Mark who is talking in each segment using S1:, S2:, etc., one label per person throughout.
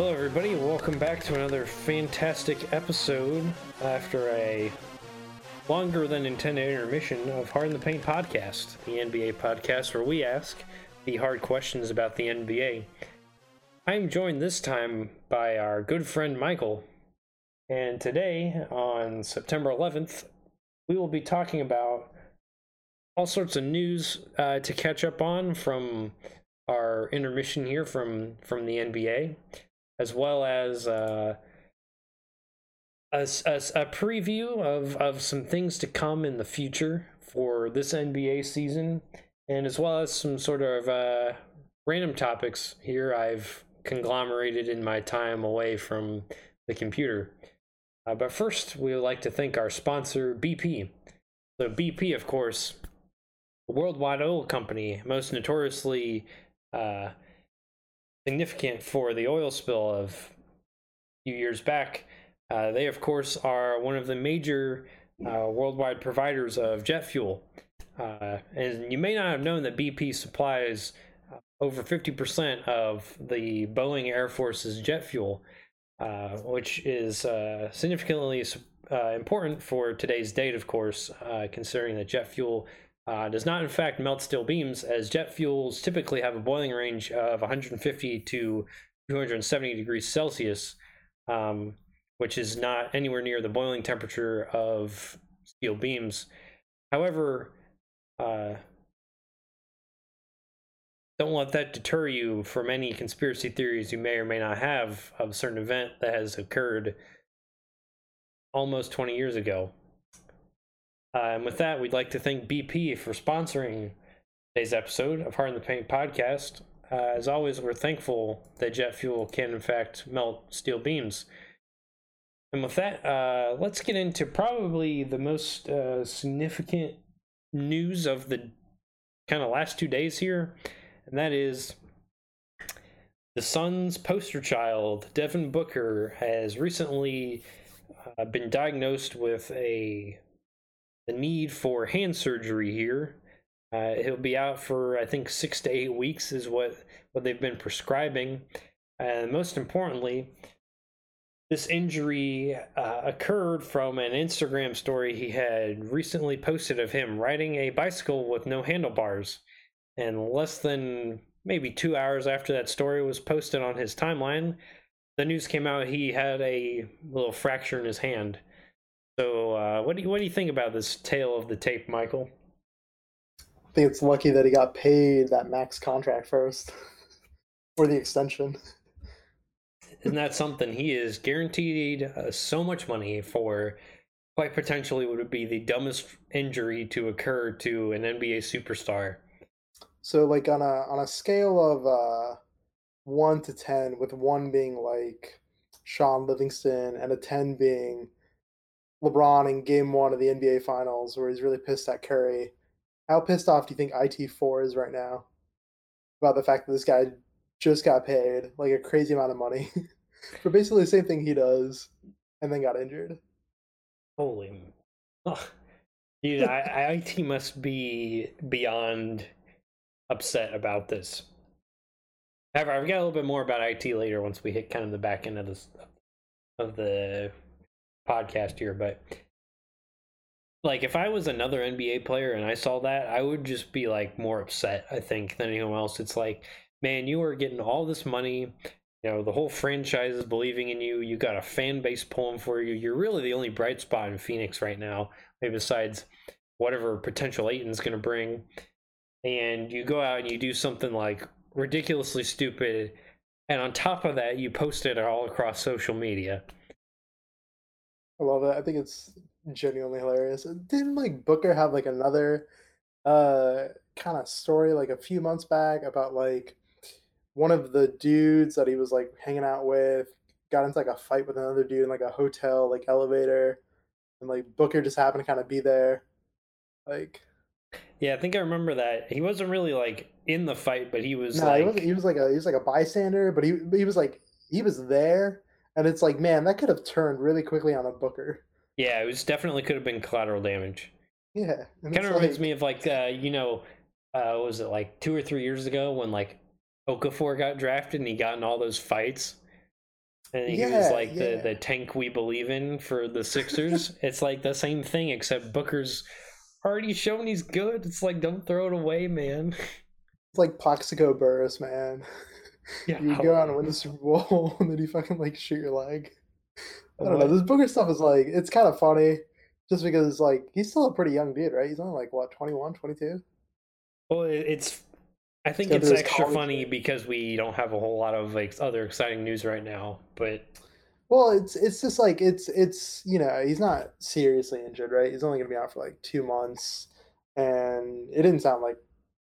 S1: Hello, everybody. Welcome back to another fantastic episode after a longer than intended intermission of Hard in the Paint podcast, the NBA podcast where we ask the hard questions about the NBA. I'm joined this time by our good friend Michael, and today, on September 11th, we will be talking about all sorts of news uh, to catch up on from our intermission here from from the NBA as well as uh, a, a, a preview of, of some things to come in the future for this NBA season, and as well as some sort of uh, random topics here I've conglomerated in my time away from the computer. Uh, but first, we would like to thank our sponsor, BP. So, BP, of course, the worldwide oil company, most notoriously uh, significant for the oil spill of a few years back. Uh, they, of course, are one of the major uh, worldwide providers of jet fuel. Uh, and you may not have known that BP supplies uh, over 50% of the Boeing Air Force's jet fuel, uh, which is uh, significantly important for today's date, of course, considering that jet fuel uh, does not in fact melt steel beams, as jet fuels typically have a boiling range of 150 to 270 degrees Celsius, um, which is not anywhere near the boiling temperature of steel beams. However, uh, don't let that deter you from any conspiracy theories you may or may not have of a certain event that has occurred almost 20 years ago. Uh, and with that, we'd like to thank BP for sponsoring today's episode of Hard in the Paint podcast. Uh, as always, we're thankful that jet fuel can, in fact, melt steel beams. And with that, uh, let's get into probably the most uh, significant news of the kind of last two days here, and that is the Suns' poster child, Devin Booker, has recently uh, been diagnosed with a the need for hand surgery here. Uh, he'll be out for I think six to eight weeks is what what they've been prescribing, and most importantly, this injury uh, occurred from an Instagram story he had recently posted of him riding a bicycle with no handlebars, and less than maybe two hours after that story was posted on his timeline, the news came out he had a little fracture in his hand. So, uh, what do you what do you think about this tale of the tape, Michael?
S2: I think it's lucky that he got paid that max contract first, or the extension.
S1: Isn't that something? He is guaranteed uh, so much money for quite potentially would be the dumbest injury to occur to an NBA superstar.
S2: So, like on a on a scale of uh, one to ten, with one being like Shaun Livingston and a ten being LeBron in game one of the NBA Finals, where he's really pissed at Curry. How pissed off do you think IT4 is right now about the fact that this guy just got paid like a crazy amount of money for basically the same thing he does and then got injured?
S1: Holy. Oh. Dude, I, IT must be beyond upset about this. However, I've got a little bit more about IT later once we hit kind of the back end of this of the podcast here, but like if I was another NBA player and I saw that, I would just be like more upset, I think, than anyone else. It's like, man, you are getting all this money. You know, the whole franchise is believing in you. You got a fan base pulling for you. You're really the only bright spot in Phoenix right now, maybe besides whatever potential Ayton's going to bring. And you go out and you do something like ridiculously stupid. And on top of that, you post it all across social media.
S2: I love it. I think it's genuinely hilarious. Didn't like Booker have like another uh kind of story like a few months back about like one of the dudes that he was like hanging out with got into like a fight with another dude in like a hotel like elevator and like Booker just happened to kind of be there. Like
S1: Yeah, I think I remember that. He wasn't really like in the fight, but he was
S2: no,
S1: like
S2: he, was, he was like a he was like a bystander, but he he was like he was there and it's like, man, that could have turned really quickly on a Booker.
S1: Yeah, it was definitely could have been collateral damage.
S2: Yeah,
S1: kind of reminds like... me of like uh, you know, uh, was it like two or three years ago when like Okafor got drafted and he got in all those fights. and he
S2: Yeah,
S1: was like
S2: yeah.
S1: the the tank we believe in for the Sixers. it's like the same thing, except Booker's already shown he's good. It's like don't throw it away, man.
S2: It's like Plaxico Burress, man.
S1: Yeah,
S2: You go out and win the Super Bowl, and then you fucking like shoot your leg. I don't know. This Booker stuff is like it's kind of funny, just because like he's still a pretty young dude, right? He's only like what 21, 22?
S1: Well, it's. I think it's extra funny
S2: years.
S1: because we don't have a whole lot of like other exciting news right now. But
S2: Well, it's it's just like it's it's you know he's not seriously injured, right? He's only gonna be out for like two months, and it didn't sound like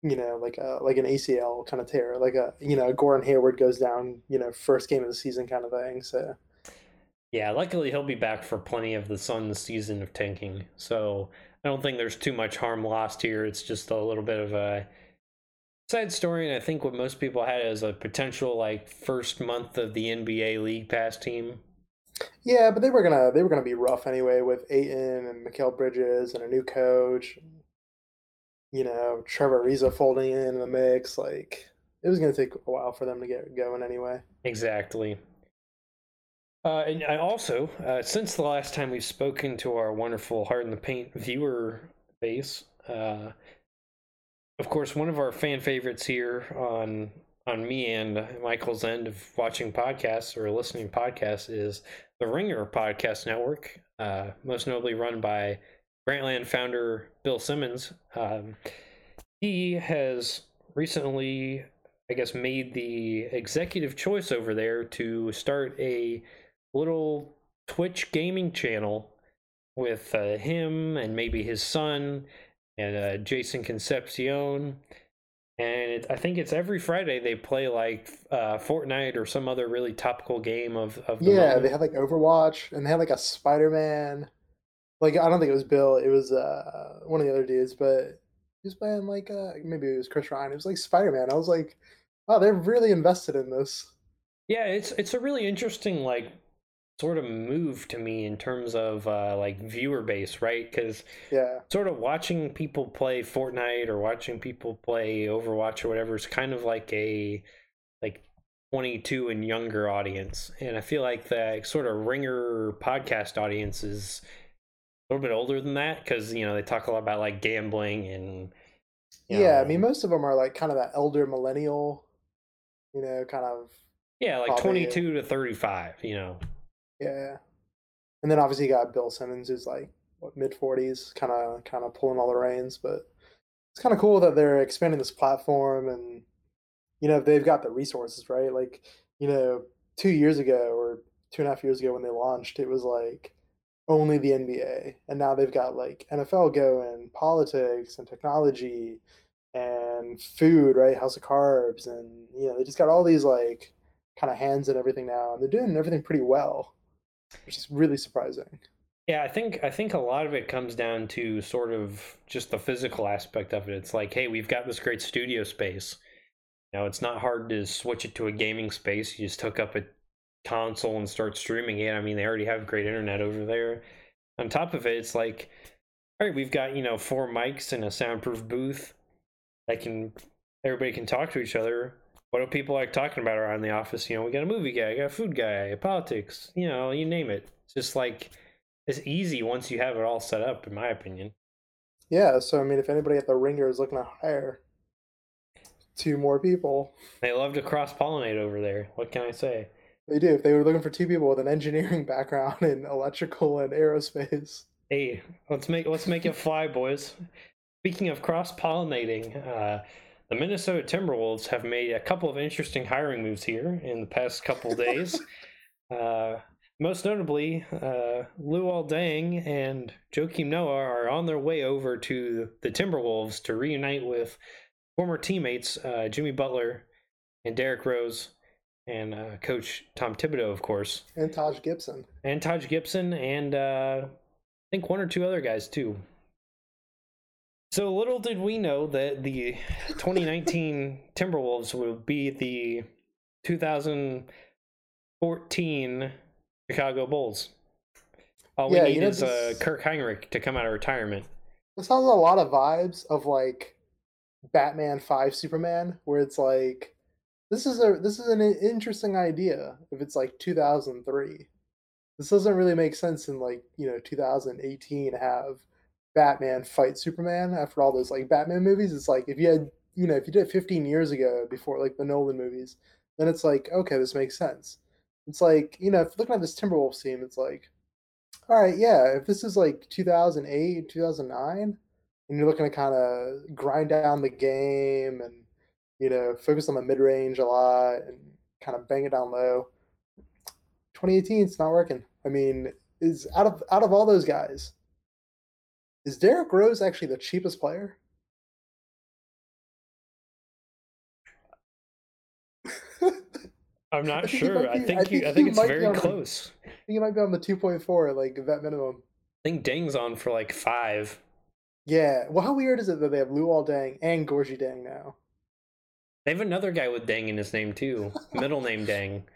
S2: you know like a like an ACL kind of tear, like a you know Gordon Hayward goes down, you know first game of the season kind of thing. So
S1: yeah, luckily he'll be back for plenty of the Suns' season of tanking. So I don't think there's too much harm lost here. It's just a little bit of a side story, and I think what most people had as a potential like first month of the NBA League Pass team.
S2: yeah, but they were gonna they were gonna be rough anyway with Ayton and Mikal Bridges and a new coach. You know Trevor Ariza folding in the mix, like it was gonna take a while for them to get going anyway.
S1: Exactly. Uh, and I also, uh, since the last time we've spoken to our wonderful Hard in the Paint viewer base, uh, of course, one of our fan favorites here on on me and Michael's end of watching podcasts or listening to podcasts is the Ringer Podcast Network, uh, most notably run by Grantland founder Bill Simmons. Um, he has recently I guess, made the executive choice over there to start a little Twitch gaming channel with uh, him and maybe his son and uh, Jason Concepcion. And it, I think it's every Friday they play like uh, Fortnite or some other really topical game of, of the
S2: Yeah,
S1: moment.
S2: they had like Overwatch and they had like a Spider-Man. Like I don't think it was Bill, it was uh one of the other dudes, but he was playing like uh maybe it was Chris Ryan. It was like Spider-Man. I was like, wow, they're really invested in this.
S1: Yeah, it's it's a really interesting like sort of move to me in terms of uh, like viewer base, right? Because
S2: Yeah.
S1: sort of watching people play Fortnite or watching people play Overwatch or whatever is kind of like a like 22 and younger audience. And I feel like the sort of ringer podcast audience is a little bit older than that because you know they talk a lot about like gambling and
S2: Yeah, I mean most of them are like kind of that elder millennial, you know, kind of
S1: yeah like
S2: probably-
S1: 22 to 35 you know.
S2: Yeah. And then obviously you got Bill Simmons who's like what mid 40s, kind of kind of pulling all the reins, but it's kind of cool that they're expanding this platform and you know they've got the resources right? Like you know two years ago or two and a half years ago when they launched it was like only the nba and now they've got like nfl going politics and technology and food right house of carbs and you know they just got all these like kind of hands in everything now and they're doing everything pretty well which is really surprising
S1: Yeah, I think I think a lot of it comes down to sort of just the physical aspect of it. It's like, hey, we've got this great studio space. Know, it's not hard to switch it to a gaming space. You just hook up a console and start streaming it. I mean, they already have great internet over there. On top of it, it's like, all right, we've got you know four mics and a soundproof booth that can everybody can talk to each other. What do people like talking about around the office? You know, we got a movie guy, got a food guy, politics. You know, you name it. It's just like it's easy once you have it all set up, in my opinion.
S2: yeah so i mean if anybody at the ringer is looking to hire two more people
S1: They love to cross pollinate over there. What can I say?
S2: They do. If they were looking for two people with an engineering background in electrical and aerospace.
S1: Hey, let's make let's make it fly, boys. Speaking of cross pollinating, uh, the Minnesota Timberwolves have made a couple of interesting hiring moves here in the past couple days. uh, most notably, uh, Luol Deng and Joakim Noah are on their way over to the Timberwolves to reunite with former teammates uh, Jimmy Butler and Derrick Rose and uh, Coach Tom Thibodeau, of course.
S2: And Taj Gibson.
S1: and Taj Gibson, and uh, I think one or two other guys too. So little did we know that the 2019 Timberwolves would be the 2014 Chicago Bulls. All we
S2: Yeah,
S1: need
S2: you know,
S1: is uh, Kirk Hinrich to come out of retirement.
S2: This has a lot of vibes of like Batman 5 Superman, where it's like this is a this is an interesting idea if it's like 2003 this doesn't really make sense in like you know 2018 have batman fight superman after all those like batman movies. It's like if you had you know if you did it 15 years ago before like the nolan movies then it's like okay this makes sense. It's like you know if looking at this timberwolves team it's like all right yeah if this is like 2008 2009 and you're looking to kind of grind down the game and you know focus on the mid range a lot and kind of bang it down low. 2018, it's not working. I mean, is out of out of all those guys, is Derrick Rose actually the cheapest player?
S1: I'm not I sure. Be, I think I think, you, I think it's very close.
S2: I think he might be on the 2.4, like that minimum.
S1: I think Deng's on for like five.
S2: Yeah. Well, how weird is it that they have Luol Deng and Gorgui Dieng now?
S1: They have another guy with Dang in his name too. Middle name Dang.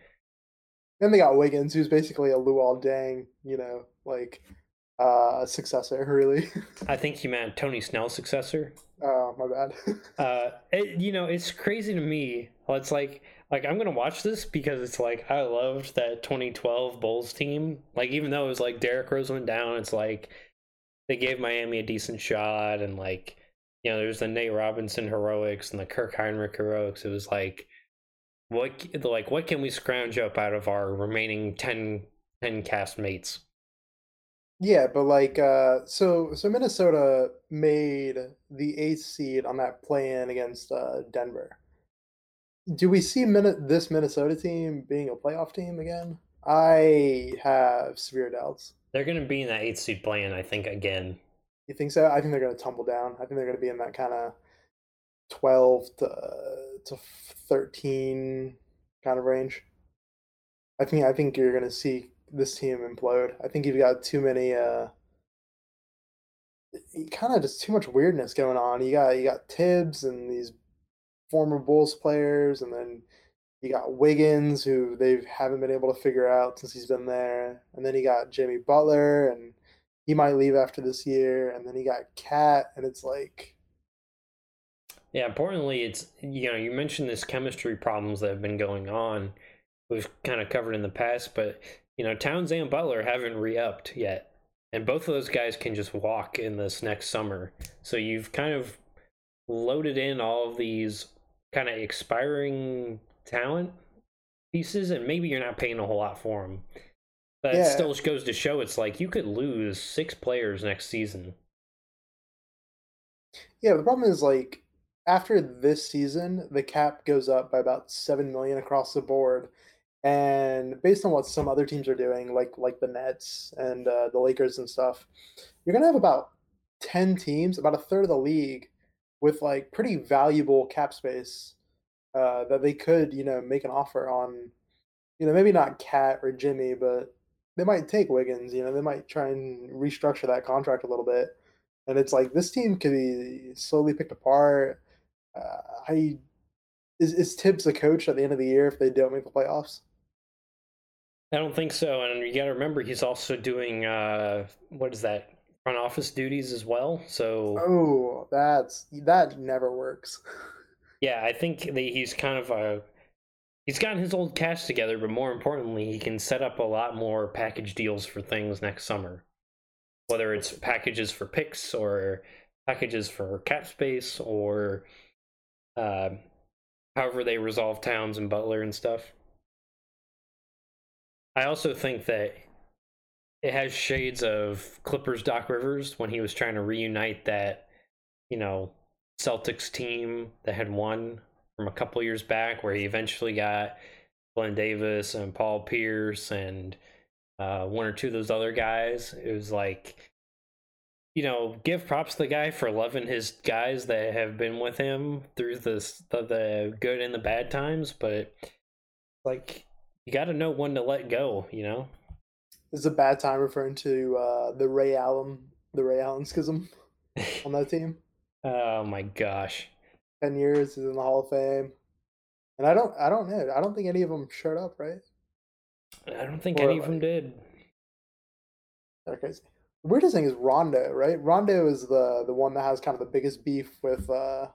S2: Then they got Wiggins, who's basically a Luol Deng, you know, like uh successor, really.
S1: I think he meant Tony Snell's successor.
S2: Oh, my bad.
S1: uh, it, you know, it's crazy to me. It's like, like I'm gonna watch this because it's like I loved that 2012 Bulls team. Like, even though it was like Derrick Rose went down, it's like they gave Miami a decent shot, and like you know, there's the Nate Robinson heroics and the Kirk Hinrich heroics. It was like, what like what can we scrounge up out of our remaining 10, 10 cast mates?
S2: Yeah, but like, uh, so so Minnesota made the eighth seed on that play-in against uh, Denver. Do we see Min- this Minnesota team being a playoff team again? I have severe doubts.
S1: They're going to be in that eighth seed play-in, I think, again.
S2: You think so? I think they're going to tumble down. I think they're going to be in that kind of 12 to, to 13 kind of range. I think I think you're going to see this team implode. I think you've got too many uh kind of just too much weirdness going on. You got you got Thibs and these former Bulls players and then you got Wiggins who they haven't been able to figure out since he's been there. And then you got Jimmy Butler and he might leave after this year, and then he got KAT, and it's like.
S1: Yeah, importantly, it's you know you mentioned this chemistry problems that have been going on. We've kind of covered in the past, but you know Towns and Butler haven't re-upped yet, and both of those guys can just walk in this next summer. So you've kind of loaded in all of these kind of expiring talent pieces, and maybe you're not paying a whole lot for them. That yeah. still goes to show it's like you could lose six players next season.
S2: Yeah, the problem is like after this season, the cap goes up by about seven million across the board, and based on what some other teams are doing, like like the Nets and uh, the Lakers and stuff, you're gonna have about ten teams, about a third of the league, with like pretty valuable cap space uh, that they could you know make an offer on. You know, maybe not KAT or Jimmy, but they might take Wiggins. You know, they might try and restructure that contract a little bit. And it's like this team could be slowly picked apart. Uh, I is is Thibs a coach at the end of the year if they don't make the playoffs?
S1: I don't think so. And you got to remember, he's also doing uh, what is that front office duties as well. So
S2: oh, that's that never works.
S1: yeah, I think that he's kind of a he's gotten his old cash together, but more importantly, he can set up a lot more package deals for things next summer. Whether it's packages for picks or packages for cap space or uh, however they resolve Towns and Butler and stuff. I also think that it has shades of Clippers Doc Rivers when he was trying to reunite that, you know, Celtics team that had won from a couple years back where he eventually got Glen Davis and Paul Pierce and uh, one or two of those other guys. It was like, you know, give props to the guy for loving his guys that have been with him through this, the, the good and the bad times, but like, you got to know when to let go, you know?
S2: This is a bad time referring to uh, the Ray Allen, the Ray Allen schism on that team.
S1: oh my gosh
S2: ten years. is in the Hall of Fame, and I don't, I don't know. I don't think any of them showed up, right?
S1: I don't think or any like, of them did.
S2: Okay. The weirdest thing is Rondo, right? Rondo is the the one that has kind of the biggest beef with uh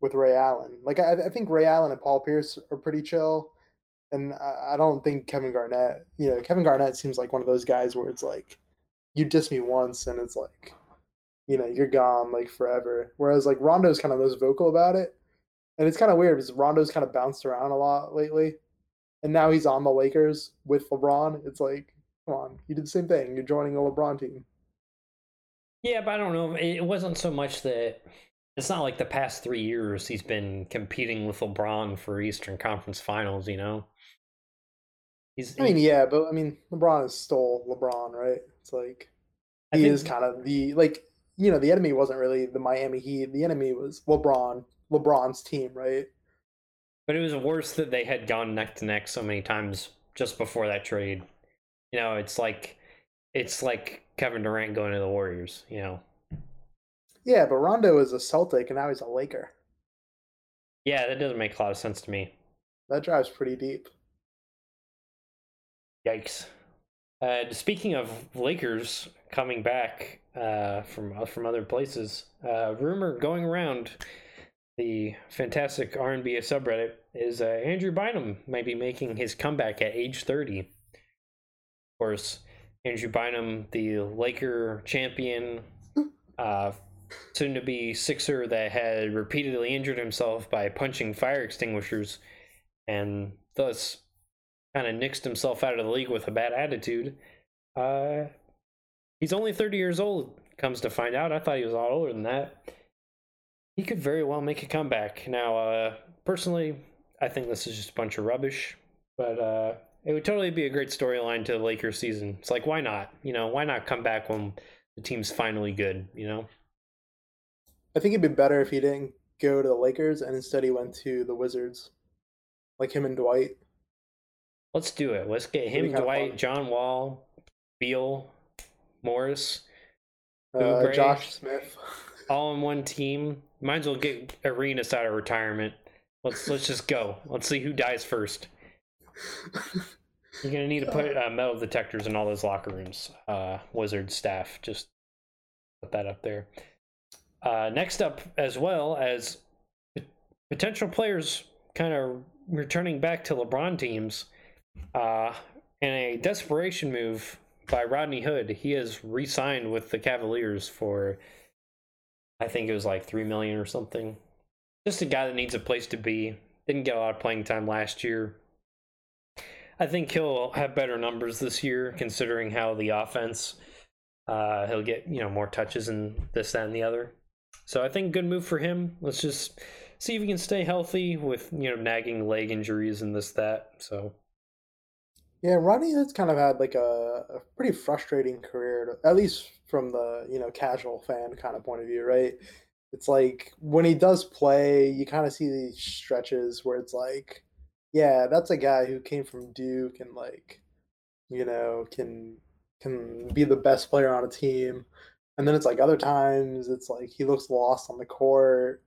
S2: with Ray Allen. Like I, I think Ray Allen and Paul Pierce are pretty chill, and I, I don't think Kevin Garnett. You know, Kevin Garnett seems like one of those guys where it's like, you diss me once and it's like, you know, you're gone like forever. Whereas like Rondo's kind of most vocal about it, and it's kind of weird because Rondo's kind of bounced around a lot lately, and now he's on the Lakers with LeBron. It's like, come on, you did the same thing. You're joining a LeBron team.
S1: Yeah, but I don't know. It wasn't so much that it's not like the past three years he's been competing with LeBron for Eastern Conference Finals. You know,
S2: he's. I mean, yeah, but I mean, LeBron is still LeBron, right? It's like he think, is kind of the like you know the enemy wasn't really the Miami Heat. The enemy was LeBron, LeBron's team, right?
S1: But it was worse that they had gone neck to neck so many times just before that trade. You know, it's like it's like Kevin Durant going to the Warriors, you know.
S2: Yeah, but Rondo is a Celtic and now he's a Laker.
S1: Yeah, that doesn't make a lot of sense to me.
S2: That drives pretty deep.
S1: Yikes. Uh, speaking of Lakers coming back uh, from uh, from other places, uh, rumor going around the fantastic r/NBA subreddit is uh, Andrew Bynum might be making his comeback at age 30. Of course, Andrew Bynum, the Laker champion, uh, soon to be Sixer that had repeatedly injured himself by punching fire extinguishers and thus kind of nixed himself out of the league with a bad attitude. Uh, he's only 30 years old, comes to find out. I thought he was a lot older than that. He could very well make a comeback. Now, uh, personally, I think this is just a bunch of rubbish, but uh, it would totally be a great storyline to the Lakers season. It's like, why not? You know, why not come back when the team's finally good, you know?
S2: I think it'd be better if he didn't go to the Lakers and instead he went to the Wizards, like him and Dwight.
S1: Let's do it. Let's get him, Dwight, John Wall, Beal, Morris,
S2: uh, Josh Smith,
S1: all in one team. Might as well get Arenas out of retirement. Let's let's just go. Let's see who dies first. You're gonna need to put uh, metal detectors in all those locker rooms. Uh, Wizard staff, just put that up there. Uh, next up, as well as potential players kind of returning back to LeBron teams, uh, in a desperation move by Rodney Hood, he has re-signed with the Cavaliers for, I think it was like three million or something. Just a guy that needs a place to be. Didn't get a lot of playing time last year. I think he'll have better numbers this year, considering how the offense. Uh, he'll get you know more touches and this, that, and the other. So I think good move for him. Let's just see if he can stay healthy with you know nagging leg injuries and this that. So
S2: yeah, Rodney has kind of had like a, a pretty frustrating career, at least from the you know casual fan kind of point of view, right? It's like when he does play, you kind of see these stretches where it's like, yeah, that's a guy who came from Duke and like, you know, can can be the best player on a team. And then it's like other times it's like he looks lost on the court,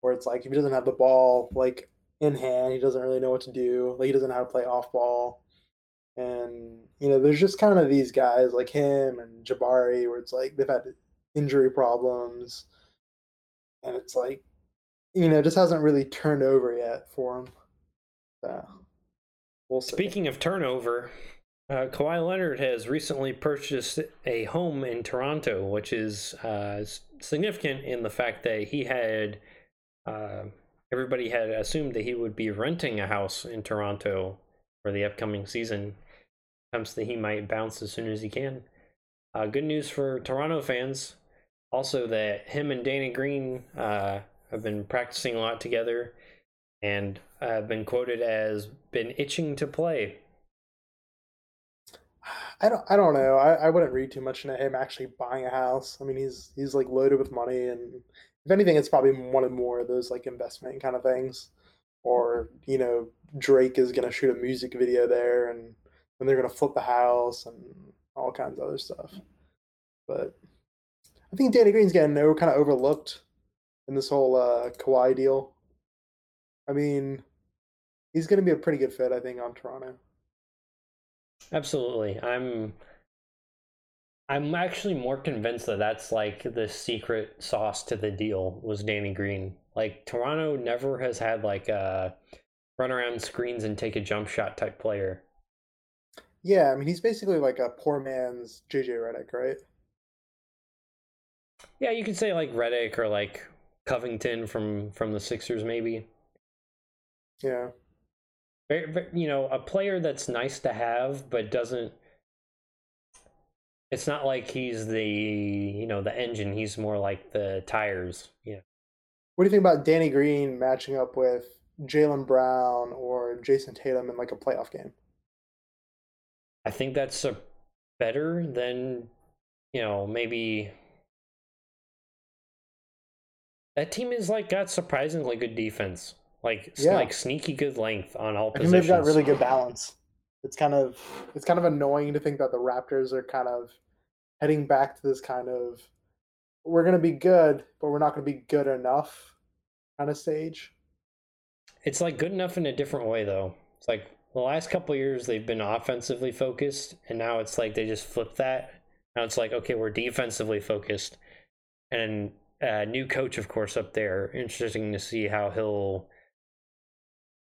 S2: where it's like if he doesn't have the ball like in hand, he doesn't really know what to do. Like he doesn't know how to play off ball. And you know, there's just kind of these guys like him and Jabari where it's like they've had injury problems, and it's like you know, just hasn't really turned over yet for him. So
S1: we'll. Speaking of turnover, uh, Kawhi Leonard has recently purchased a home in Toronto, which is uh, significant in the fact that he had uh, everybody had assumed that he would be renting a house in Toronto for the upcoming season. Comes that he might bounce as soon as he can. Uh, good news for Toronto fans, also that him and Danny Green uh, have been practicing a lot together, and have been quoted as been itching to play
S2: I don't I don't know. I, I wouldn't read too much into him actually buying a house. I mean he's he's like loaded with money and if anything it's probably one of more of those like investment kind of things. Or, you know, Drake is gonna shoot a music video there and then they're gonna flip the house and all kinds of other stuff. But I think Danny Green's getting over, kind of overlooked in this whole uh, Kawhi deal. I mean, he's going to be a pretty good fit, I think, on Toronto.
S1: Absolutely. I'm I'm actually more convinced that that's like the secret sauce to the deal was Danny Green. Like Toronto never has had like a run around screens and take a jump shot type player.
S2: Yeah, I mean he's basically like a poor man's JJ Redick, right?
S1: Yeah, you could say like Redick or like Covington from from the Sixers, maybe.
S2: Yeah.
S1: You know, a player that's nice to have, but doesn't. It's not like he's the you know the engine. He's more like the tires. Yeah.
S2: What do you think about Danny Green matching up with Jaylen Brown or Jayson Tatum in like a playoff game?
S1: I think that's a better than you know maybe that team is like got surprisingly good defense, like yeah. like sneaky good length on all I positions.
S2: they've got really good balance. It's kind of it's kind of annoying to think that the Raptors are kind of heading back to this kind of we're gonna be good, but we're not gonna be good enough kind of stage.
S1: It's like good enough in a different way though. It's like the last couple years they've been offensively focused, and now it's like they just flip that. Now it's like okay, we're defensively focused, and uh, new coach, of course, up there. Interesting to see how he'll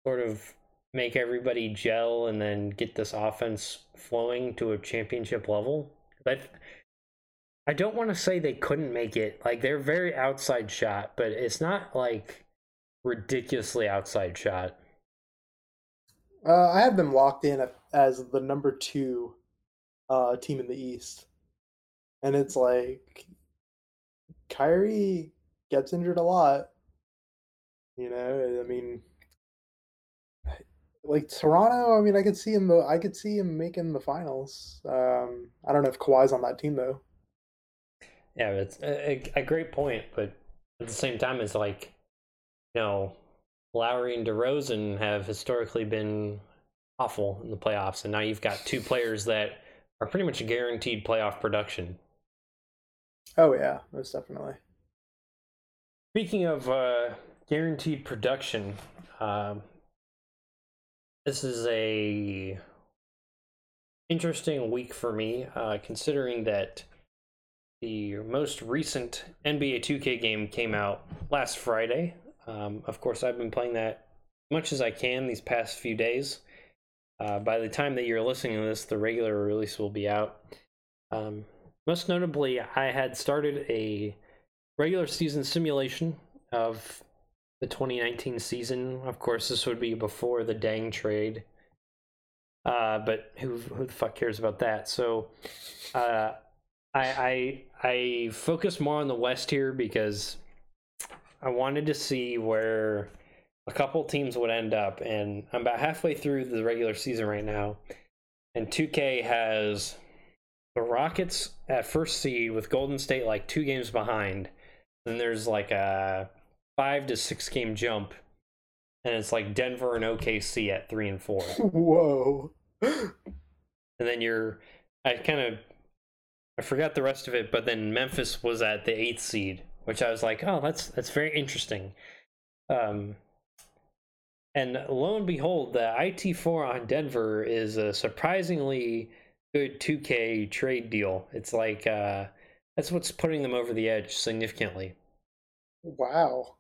S1: sort of make everybody gel and then get this offense flowing to a championship level. But I don't want to say they couldn't make it. Like they're very outside shot, but it's not like ridiculously outside shot.
S2: Uh, I have them locked in as the number two uh, team in the East, and it's like Kyrie gets injured a lot. You know, I mean, like Toronto. I mean, I could see him. I could see him making the finals. Um, I don't know if Kawhi's on that team though.
S1: Yeah, it's a, a great point, but at the same time, it's like, you know, Lowry and DeRozan have historically been awful in the playoffs, and now you've got two players that are pretty much guaranteed playoff production.
S2: Oh yeah, most definitely.
S1: Speaking of uh, guaranteed production, um, this is a interesting week for me, uh, considering that the most recent NBA 2K game came out last Friday. Um, of course, I've been playing that much as I can these past few days. Uh, by the time that you're listening to this, the regular release will be out. Um, most notably, I had started a regular season simulation of the 2019 season. Of course, this would be before the dang trade. Uh, but who who the fuck cares about that? So, uh, I I I focus more on the West here because I wanted to see where a couple teams would end up, and I'm about halfway through the regular season right now, and 2K has the Rockets at first seed with Golden State like two games behind. Then there's like a five to six game jump, and it's like Denver and OKC at three and four.
S2: Whoa.
S1: and then you're, I kind of, I forgot the rest of it, but then Memphis was at the eighth seed, which I was like, oh, that's that's very interesting. Um, and lo and behold, the IT4 on Denver is a surprisingly good 2K trade deal. It's like uh, that's what's putting them over the edge significantly.
S2: Wow.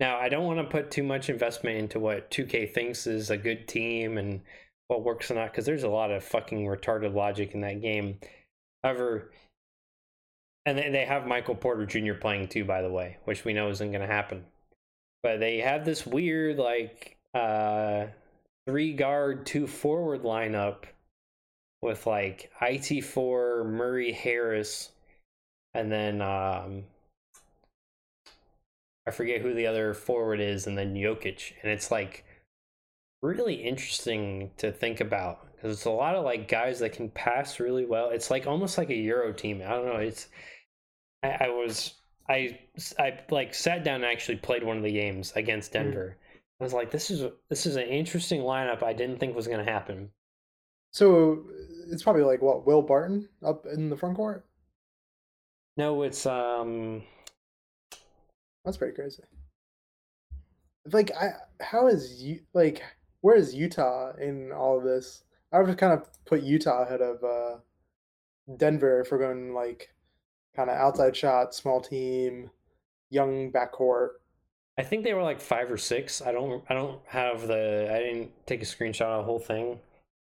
S1: Now, I don't want to put too much investment into what 2K thinks is a good team and what works or not, because there's a lot of fucking retarded logic in that game. However, and they have Michael Porter Jr. playing too, by the way, which we know isn't going to happen. But they have this weird, like, uh, three guard, two forward lineup with like IT4, Murray Harris, and then um, I forget who the other forward is, and then Jokic. And it's like really interesting to think about because it's a lot of like guys that can pass really well. It's like almost like a Euro team. I don't know. It's I, I was I I like sat down and actually played one of the games against mm. Denver. Mm. I was like, this is this is an interesting lineup. I didn't think was going to happen.
S2: So it's probably like what Will Barton up in the front court.
S1: No, it's um.
S2: That's pretty crazy. Like, I how is you like where is Utah in all of this? I would kind of put Utah ahead of uh Denver if we're going like kind of outside shot, small team, young backcourt.
S1: I think they were like five or six. I don't I don't have the I didn't take a screenshot of the whole thing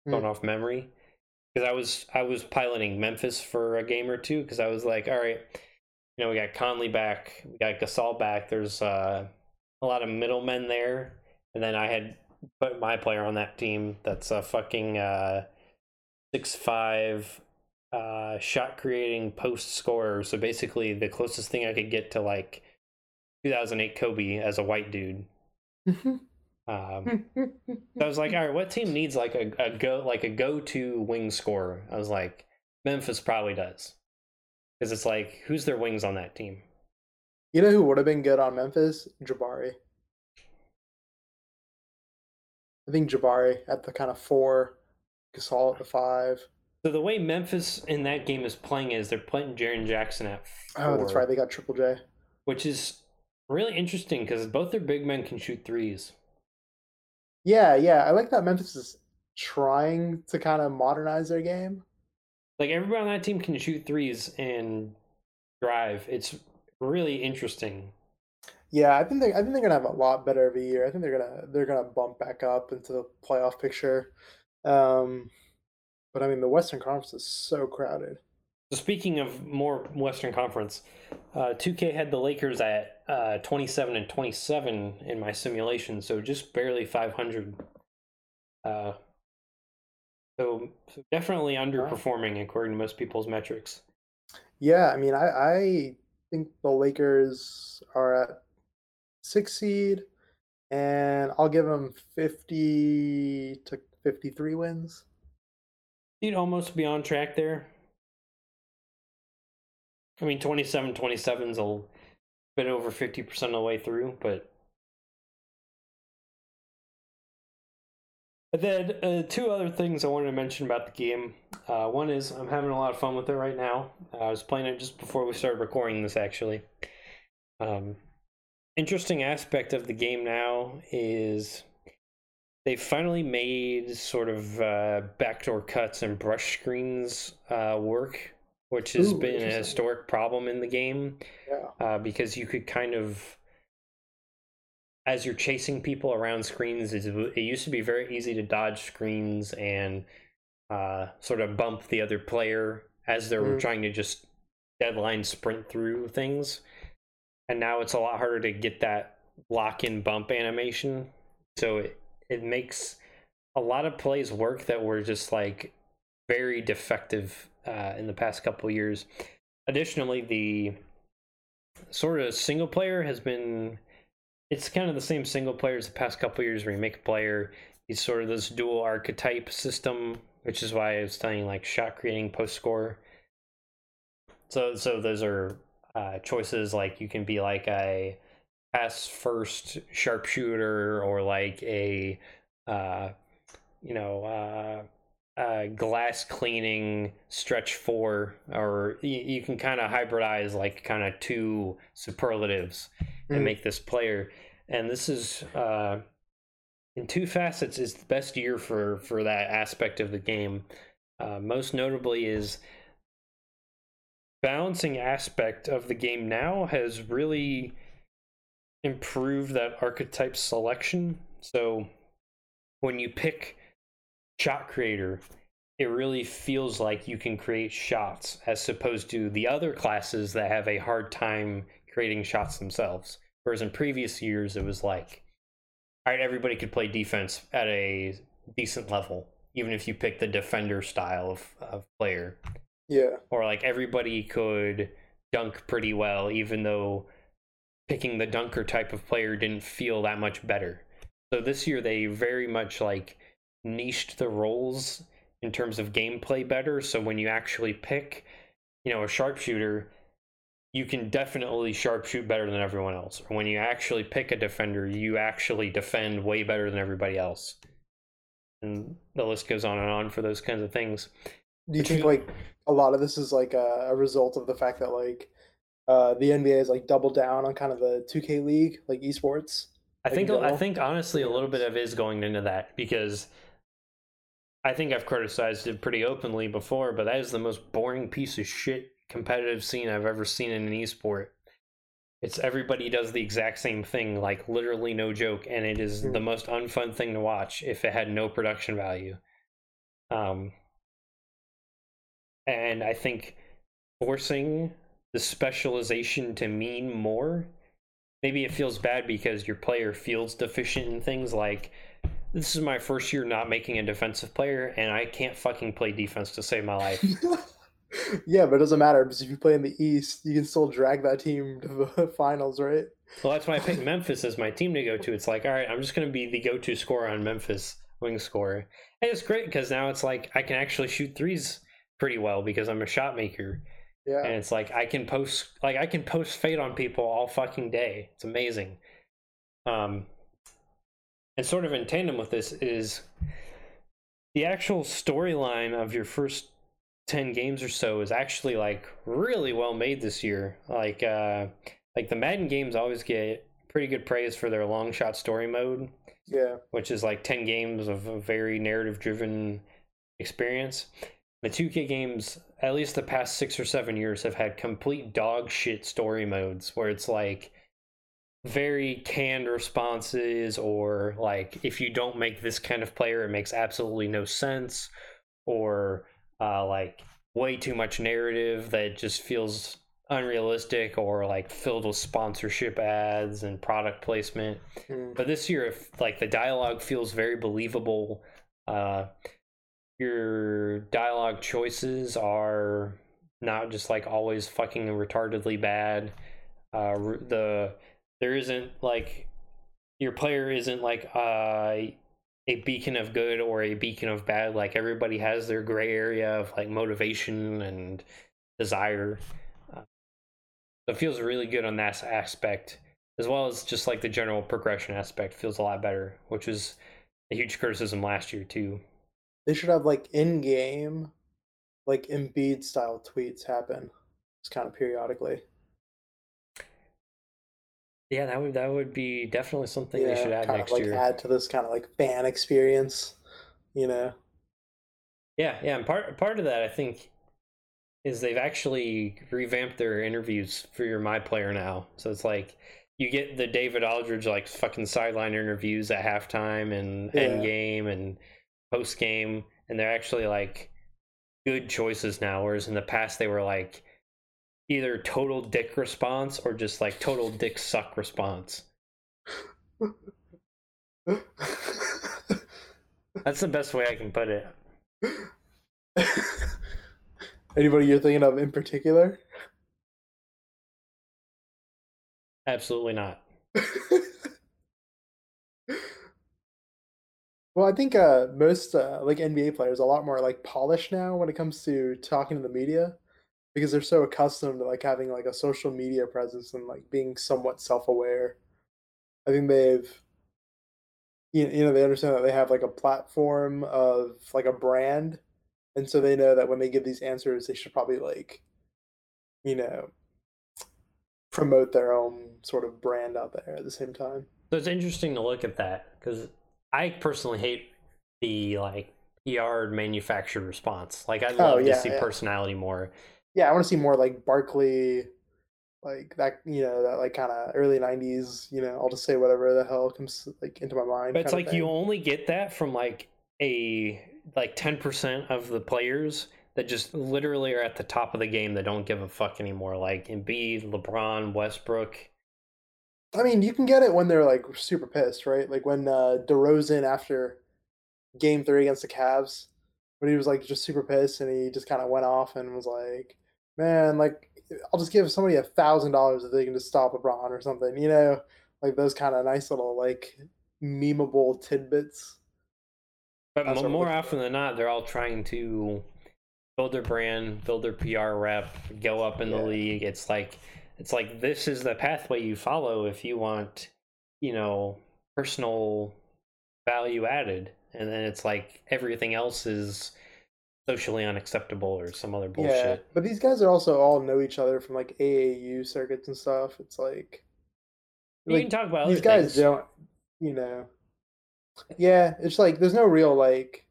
S1: going
S2: Mm.
S1: off memory because I was I was piloting Memphis for a game or two because I was like, all right, you know, we got Conley back, we got Gasol back. There's uh, a lot of middlemen there, and then I had put my player on that team. That's a fucking uh, six five uh, shot creating post scorer. So basically, the closest thing I could get to like 2008 Kobe as a white dude. Um, I was like, all right, what team needs like a, a go like a go to wing scorer? I was like, Memphis probably does, because it's like, who's their wings on that team?
S2: you know who would have been good on Memphis? Jabari. I think Jabari at the kind of four, Gasol at the five.
S1: So the way Memphis in that game is playing is they're playing Jaren Jackson at four,
S2: Oh, that's right. They got Triple J.
S1: which is really interesting because both their big men can shoot threes.
S2: Yeah, yeah. I like that Memphis is trying to kind of modernize their game.
S1: Like everybody on that team can shoot threes and drive. It's really interesting.
S2: Yeah, I think they I think they're gonna have a lot better of a year. I think they're gonna they're gonna bump back up into the playoff picture. Um, but I mean, the Western Conference is so crowded.
S1: So speaking of more Western Conference, uh, 2K had the Lakers at uh, 27 and 27 in my simulation, so just barely 500. Uh, so, so definitely underperforming according to most people's metrics.
S2: Yeah, I mean, I I think the Lakers are at six seed, and I'll give them fifty to fifty three wins.
S1: You'd almost be on track there. I mean, 27 27 is a bit over 50% of the way through, but. But then, uh, two other things I wanted to mention about the game. Uh, one is I'm having a lot of fun with it right now. I was playing it just before we started recording this, actually. Um, interesting aspect of the game now is they finally made sort of uh, backdoor cuts and brush screens uh, work, which has
S2: Ooh,
S1: been a historic problem in the game
S2: Yeah,
S1: uh, because you could kind of, as you're chasing people around screens, it, it used to be very easy to dodge screens and uh, sort of bump the other player as they were
S2: Mm.
S1: trying to just deadline sprint through things. And now it's a lot harder to get that lock in bump animation. So it, it makes a lot of plays work that were just like very defective uh, in the past couple years. Additionally, the sort of single player has been it's kind of the same single player as the past couple years where you make a player he's sort of this dual archetype system which is why i was telling like shot creating post score so so those are uh, choices like you can be like a pass first sharpshooter or like a uh, you know uh, uh, glass cleaning stretch four, or you, you can kind of hybridize like kind of two superlatives and
S2: Mm.
S1: make this player. And this is uh, in two facets is the best year for for that aspect of the game. Uh, most notably is balancing aspect of the game now has really improved that archetype selection. So when you pick shot creator, it really feels like you can create shots as opposed to the other classes that have a hard time creating shots themselves. Whereas in previous years, it was like, all right, everybody could play defense at a decent level, even if you pick the defender style of, of player
S2: yeah,
S1: or like everybody could dunk pretty well, even though picking the dunker type of player didn't feel that much better. So this year they very much like niched the roles in terms of gameplay better. So when you actually pick, you know, a sharpshooter, you can definitely sharpshoot better than everyone else. Or when you actually pick a defender, you actually defend way better than everybody else. And the list goes on and on for those kinds of things.
S2: Do you think like a lot of this is like a, a result of the fact that like uh, the NBA has like doubled down on kind of the 2K league, like esports?
S1: I
S2: Like
S1: think I think honestly a little bit of is going into that because I think I've criticized it pretty openly before, but that is the most boring piece of shit competitive scene I've ever seen in an esport. It's everybody does the exact same thing, like literally no joke, and it is
S2: Hmm.
S1: the most unfun thing to watch if it had no production value. Um, and I think forcing the specialization to mean more, maybe it feels bad because your player feels deficient in things like this is my first year not making a defensive player, and I can't fucking play defense to save my life.
S2: yeah, but it doesn't matter because if you play in the East, you can still drag that team to the finals, right?
S1: Well, that's why I picked Memphis as my team to go to. It's like, all right, I'm just going to be the go to scorer on Memphis, wing scorer. And it's great because now it's like I can actually shoot threes pretty well because I'm a shot maker.
S2: Yeah.
S1: And it's like I can post like I can post fade on people all fucking day. It's amazing. Um and sort of in tandem with this is the actual storyline of your first 10 games or so is actually like really well made this year. Like uh like the Madden games always get pretty good praise for their long shot story mode,
S2: yeah.
S1: which is like 10 games of a very narrative driven experience. The 2K games, at least the past six or seven years, have had complete dog shit story modes where it's like very canned responses, or like if you don't make this kind of player, it makes absolutely no sense, or uh, like way too much narrative that just feels unrealistic or like filled with sponsorship ads and product placement
S2: Hmm.
S1: but this year if like the dialogue feels very believable uh your dialogue choices are not just like always fucking retardedly bad. Uh the there isn't like your player isn't like uh a beacon of good or a beacon of bad. Like everybody has their gray area of like motivation and desire. Uh, it feels really good on that aspect as well as just like the general progression aspect feels a lot better, which was a huge criticism last year too.
S2: They should have like in game, like Embiid style tweets happen, just kind of periodically.
S1: Yeah, that would that would be definitely something they should add next
S2: like
S1: year.
S2: add to this kind of like fan experience, you know.
S1: Yeah, yeah, and part part of that I think is they've actually revamped their interviews for your my player now. So it's like you get the David Aldridge like fucking sideline interviews at halftime and
S2: Yeah.
S1: end game and post game, and they're actually like good choices now. Whereas in the past they were like either total dick response or just like total dick suck response. That's the best way I can put it.
S2: Anybody you're thinking of in particular?
S1: Absolutely not.
S2: well, I think uh, most uh, like NBA players a lot more like polished now when it comes to talking to the media because they're so accustomed to like having like a social media presence and like being somewhat self-aware. I think they've you you know they understand that they have like a platform of like a brand and so they know that when they give these answers they should probably like you know promote their own sort of brand out there at the same time.
S1: So it's interesting to look at that because I personally hate the like PR manufactured response. Like I'd
S2: Oh,
S1: love
S2: yeah,
S1: to see
S2: yeah.
S1: personality more.
S2: Yeah, I want to see more like Barkley, like that, you know, that like kind of early '90s. You know, I'll just say whatever the hell comes like into my mind.
S1: But it's like you only get that from like a like ten percent of the players that just literally are at the top of the game that don't give a fuck anymore. Like Embiid, LeBron, Westbrook.
S2: I mean, you can get it when they're like super pissed, right? Like when uh, DeRozan after Game Three against the Cavs, when he was like just super pissed and he just kind of went off and was like, "Man, like I'll just give somebody a thousand dollars if they can just stop LeBron or something," you know, like those kind of nice little like memeable tidbits.
S1: But
S2: That's
S1: mo-
S2: what I'm
S1: more often than not, they're all trying to build their brand, build their PR rep, go up in the league. It's like it's like this is the pathway you follow if you want, you know, personal value added. And then it's like everything else is socially unacceptable or some other bullshit Yeah,
S2: but these guys are also all know each other from like AAU circuits and stuff. It's like,
S1: You
S2: like
S1: can talk about
S2: these guys
S1: things.
S2: don't, you know. Yeah, it's like there's no real like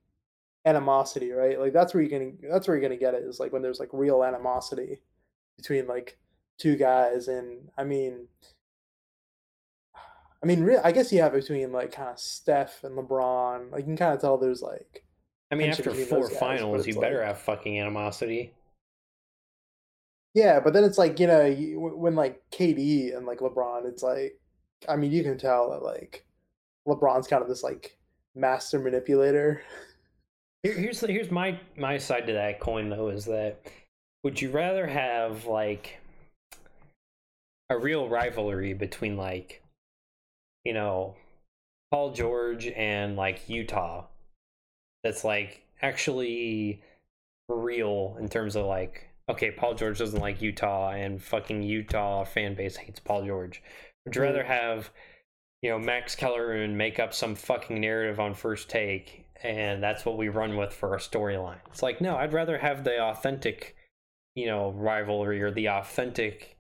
S2: animosity, right? Like that's where you're gonna that's where you're gonna get it is like when there's like real animosity between like two guys, and I mean, I mean, re- I guess you have it between like kind of Steph and LeBron. Like you can kind of tell there's like.
S1: I mean, after four
S2: guys,
S1: finals, you
S2: it's
S1: better
S2: like-
S1: have fucking animosity.
S2: Yeah, but then it's like you know when like KD and like LeBron, it's like, I mean, you can tell that like LeBron's kind of this like master manipulator.
S1: Here, here's here's my my side to that coin though is that would you rather have like a real rivalry between like you know Paul George and like Utah that's like actually real in terms of like okay Paul George doesn't like Utah and fucking Utah fan base hates Paul George would you rather
S2: Mm.
S1: have you know Max Kellerman make up some fucking narrative on first take and that's what we run with for our storyline it's like no I'd rather have the authentic you know rivalry or the authentic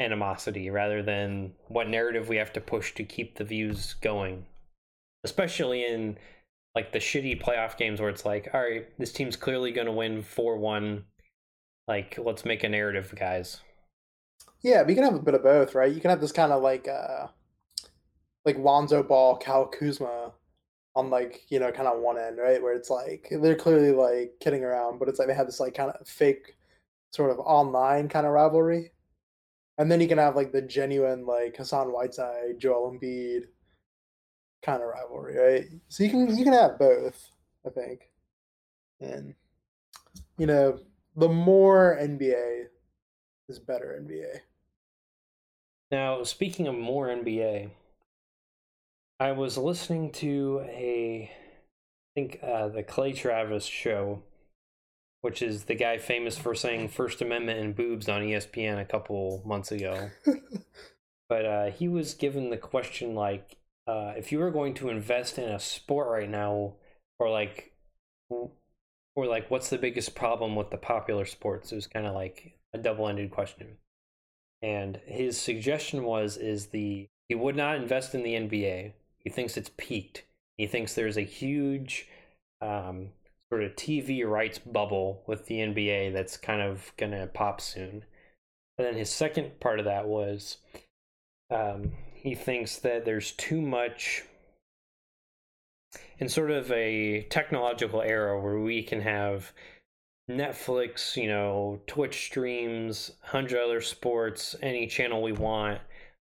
S1: animosity rather than what narrative we have to push to keep the views going especially in like the shitty playoff games where it's like all right this team's clearly going to win 4-1 like let's make a narrative guys
S2: Yeah, we can have a bit of both, right? You can have this kind of like uh like Lonzo Ball, Kyle Kuzma on like, you know, kind of one end, right? Where it's like they're clearly like kidding around, but it's like they have this like kind of fake sort of online kind of rivalry. And then you can have like the genuine like Hassan Whiteside, Joel Embiid kind of rivalry, right? So you can you can have both, I think. And you know, the more NBA is better NBA.
S1: Now, speaking of more NBA, I was listening to a, I think uh, the Clay Travis show, which is the guy famous for saying First Amendment and boobs on ESPN a couple months ago. but uh, he was given the question like, uh, if you were going to invest in a sport right now, or like, or like, what's the biggest problem with the popular sports? It was kind of like a double-ended question and his suggestion was is the he would not invest in the NBA. He thinks it's peaked. He thinks there's a huge um, sort of TV rights bubble with the NBA that's kind of gonna pop soon. And then his second part of that was um, he thinks that there's too much in sort of a technological era where we can have Netflix, you know, Twitch streams, 100 other sports, any channel we want.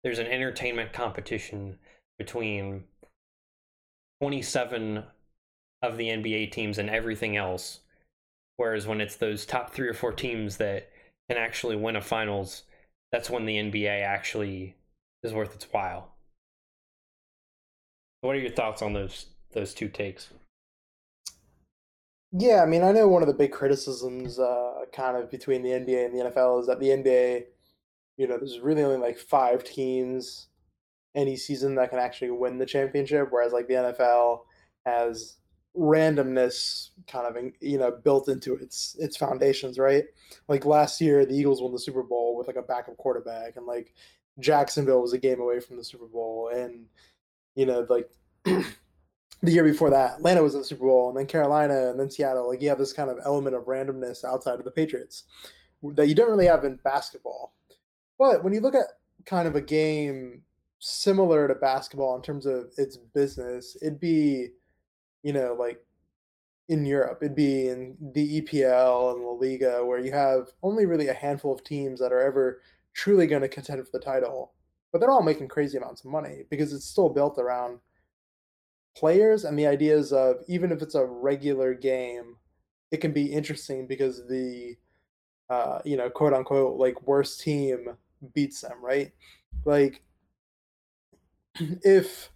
S1: There's an entertainment competition between 27 of the NBA teams and everything else. Whereas when it's those top three or four teams that can actually win a finals, that's when the NBA actually is worth its while. What are your thoughts on those those two takes?
S2: Yeah, I mean, I know one of the big criticisms, uh, kind of between the NBA and the NFL is that the NBA, you know, there's really only like five teams any season that can actually win the championship, whereas like the NFL has randomness kind of, you know, built into its its foundations, right? Like last year, the Eagles won the Super Bowl with like a backup quarterback, and like Jacksonville was a game away from the Super Bowl, and you know, like the year before that, Atlanta was in the Super Bowl, and then Carolina, and then Seattle. Like you have this kind of element of randomness outside of the Patriots that you don't really have in basketball. But when you look at kind of a game similar to basketball in terms of its business, it'd be, you know, like in Europe, it'd be in the EPL and La Liga, where you have only really a handful of teams that are ever truly going to contend for the title. But they're all making crazy amounts of money because it's still built around players and the ideas of even if it's a regular game, it can be interesting because the uh, you know, quote unquote, like worst team beats them, right? Like if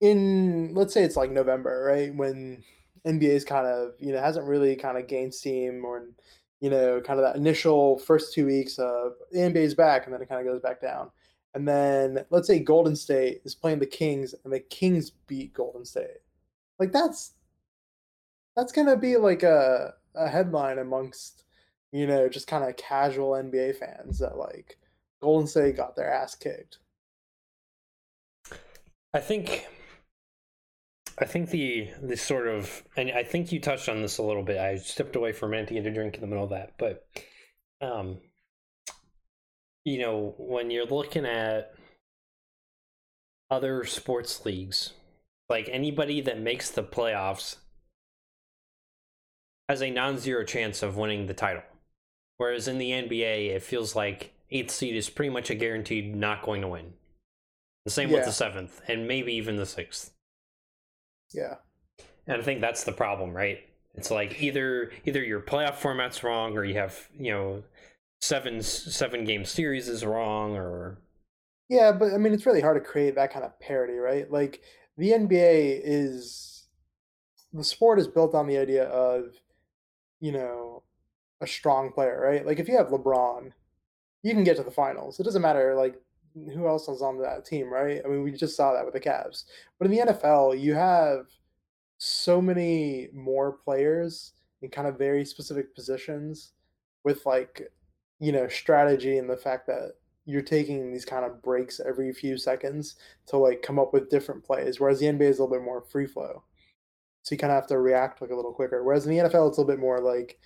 S2: in let's say it's like November, right, when NBA's kind of you know hasn't really kind of gained steam or you know kind of that initial first two weeks of the NBA's back and then it kind of goes back down. And then let's say Golden State is playing the Kings and the Kings beat Golden State. Like that's that's gonna be like a a headline amongst you know just kind of casual NBA fans that like Golden State got their ass kicked.
S1: I think I think the the sort of and I think you touched on this a little bit. I stepped away for a minute to get a drink in the middle of that, but um, you know, when you're looking at other sports leagues, like anybody that makes the playoffs has a non-zero chance of winning the title. Whereas in the NBA, it feels like eighth seed is pretty much a guaranteed not going to win. The same with the seventh, and maybe even the sixth.
S2: Yeah.
S1: And I think that's the problem, right? It's like either either your playoff format's wrong, or you have you know seven seven game series is wrong, or
S2: Yeah, but I mean, it's really hard to create that kind of parity, right? Like the NBA is the sport is built on the idea of, you know, a strong player, right? Like if you have LeBron, you can get to the finals. It doesn't matter like who else is on that team, right? I mean, we just saw that with the Cavs. But in the NFL, you have so many more players in kind of very specific positions with like, you know, strategy and the fact that you're taking these kind of breaks every few seconds to like come up with different plays. Whereas the NBA is a little bit more free flow. So you kind of have to react like a little quicker. Whereas in the NFL, it's a little bit more like,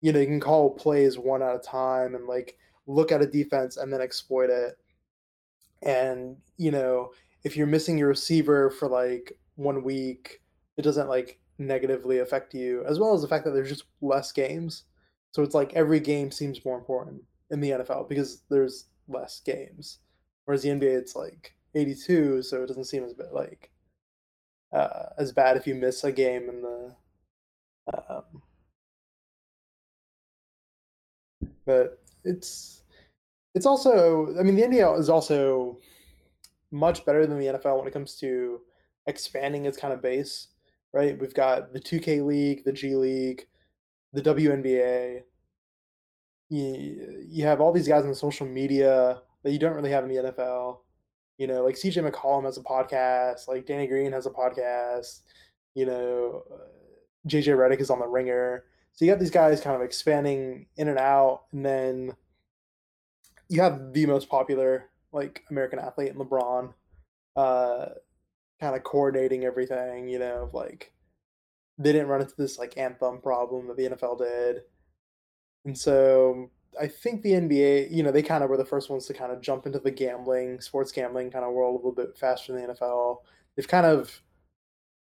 S2: you know, you can call plays one at a time and like look at a defense and then exploit it. And, you know, if you're missing your receiver for like one week, it doesn't like negatively affect you, as well as the fact that there's just less games. So it's like every game seems more important in the NFL because there's less games. Whereas the NBA, it's like 82, so it doesn't seem as bit like uh, as bad if you miss a game in the. Um, but it's it's also I mean the NBA is also much better than the NFL when it comes to expanding its kind of base, right? We've got the 2K League, the G League, the WNBA. You, you have all these guys on social media that you don't really have in the NFL. You know, like CJ McCollum has a podcast, like Danny Green has a podcast, you know, JJ Redick is on the ringer. So you got these guys kind of expanding in and out, and then you have the most popular like American athlete in LeBron, uh, kind of coordinating everything. You know, like they didn't run into this like anthem problem that the NFL did, and so I think the NBA, you know, they kind of were the first ones to kind of jump into the gambling, sports gambling kind of world a little bit faster than the NFL. They've kind of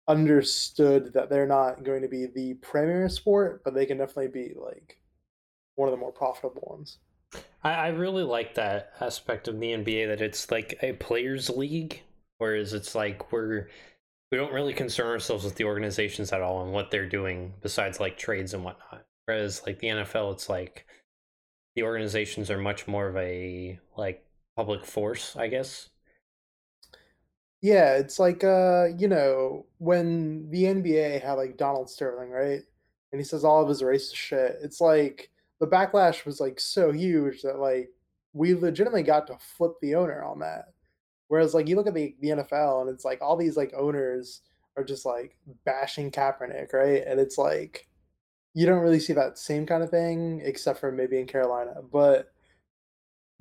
S2: understood that they're not going to be the premier sport, but they can definitely be like one of the more profitable ones.
S1: I, I really like that aspect of the NBA that it's like a players' league, whereas it's like we're we don't really concern ourselves with the organizations at all and what they're doing besides like trades and whatnot. Whereas like the NFL, it's like the organizations are much more of a like public force, I guess.
S2: Yeah, it's like uh, you know, when the NBA had like Donald Sterling, right? And he says all of his racist shit. It's like the backlash was like so huge that like we legitimately got to flip the owner on that. Whereas like you look at the, the NFL and it's like all these like owners are just like bashing Kaepernick, right? And it's like you don't really see that same kind of thing except for maybe in Carolina. But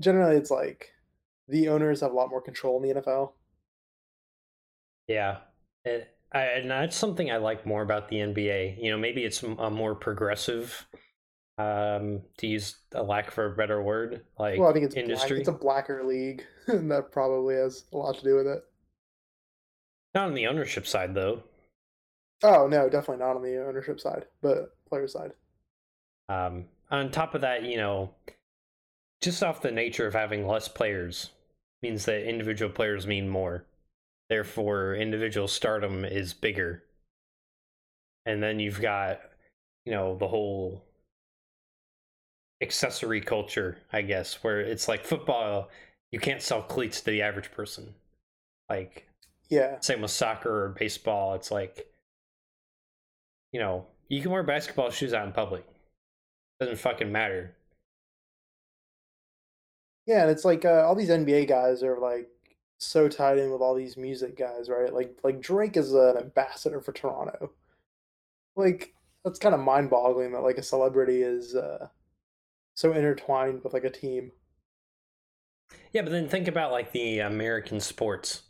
S2: generally it's like the owners have a lot more control in the NFL.
S1: Yeah, it, I, and that's something I like more about the NBA. You know, maybe it's a more progressive, um, to use a lack for a better word, like
S2: Well, I think it's black,
S1: industry.
S2: it's a blacker league, and that probably has a lot to do with it.
S1: Not on the ownership side, though.
S2: Oh no, definitely not on the ownership side, but player side.
S1: Um, on top of that, you know, just off the nature of having less players means that individual players mean more. Therefore, individual stardom is bigger. And then you've got, you know, the whole accessory culture, I guess, where it's like football, you can't sell cleats to the average person. Like,
S2: Yeah,
S1: same with soccer or baseball. It's like, you know, you can wear basketball shoes out in public. Doesn't fucking matter.
S2: yeah, and it's like uh, all these NBA guys are like so tied in with all these music guys, right? Like like Drake is an ambassador for Toronto. Like that's kind of mind-boggling that like a celebrity is uh, so intertwined with like a team.
S1: Yeah, but then think about like the American sports,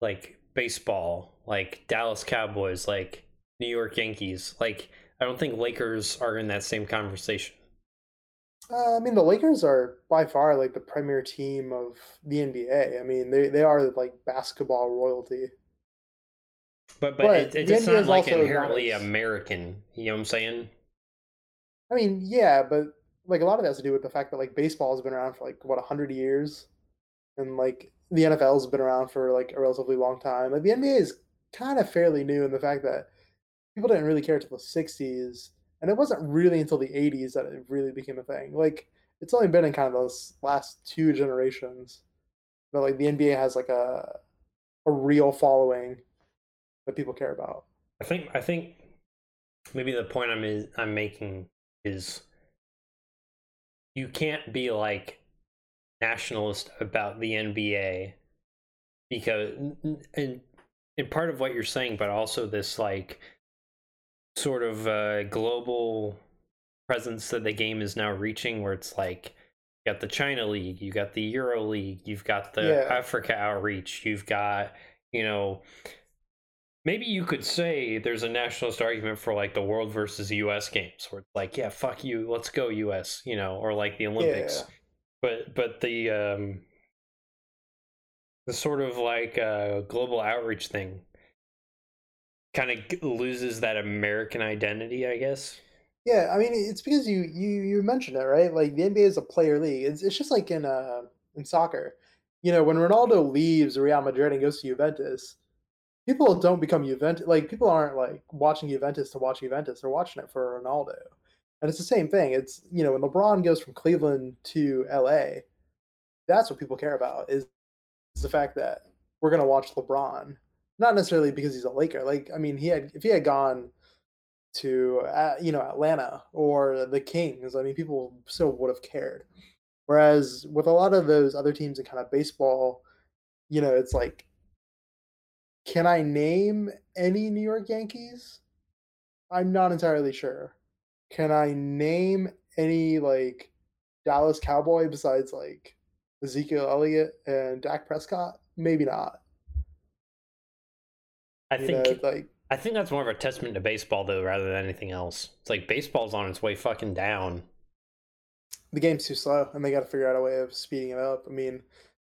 S1: like baseball. like Dallas Cowboys, like New York Yankees. Like I don't think Lakers are in that same conversation.
S2: Uh, I mean, the Lakers are by far like the premier team of the NBA. I mean, they, they are like basketball royalty.
S1: But but, but it, it's not like inherently American. You know what I'm saying?
S2: I mean, yeah, but like a lot of that has to do with the fact that like baseball has been around for like what hundred years, and like the NFL has been around for like a relatively long time. Like the NBA is kind of fairly new in the fact that people didn't really care until the '60s, and it wasn't really until the '80s that it really became a thing. Like it's only been in kind of those last two generations that like the NBA has like a a real following that people care about.
S1: I think I think maybe the point I'm is, I'm making is you can't be like nationalist about the NBA because and and part of what you're saying, but also this like sort of uh, global presence that the game is now reaching, where it's like you got the China League, you got the Euro League, you've got the yeah. Africa outreach, you've got you know maybe you could say there's a nationalist argument for like the world versus US games where it's like, yeah, fuck you, let's go US, you know, or like the Olympics. Yeah. But but the um the sort of like uh global outreach thing kind of loses that American identity, I guess.
S2: Yeah, I mean it's because you you you mentioned it, right? Like the NBA is a player league. It's it's just like in uh in soccer. You know, when Ronaldo leaves Real Madrid and goes to Juventus, people don't become Juventus. Like people aren't like watching Juventus to watch Juventus. They're watching it for Ronaldo, and it's the same thing. It's you know when LeBron goes from Cleveland to LA, that's what people care about is, is the fact that we're gonna watch LeBron, not necessarily because he's a Laker. Like I mean, he had if he had gone to uh, you know Atlanta or the Kings, I mean, people still would have cared. Whereas with a lot of those other teams in kind of baseball, you know, it's like can I name any New York Yankees? I'm not entirely sure. Can I name any like Dallas Cowboy besides like Ezekiel Elliott and Dak Prescott? Maybe not.
S1: I you think know, like I think that's more of a testament to baseball though, rather than anything else. It's like baseball's on its way fucking down.
S2: The game's too slow, and they got to figure out a way of speeding it up. I mean,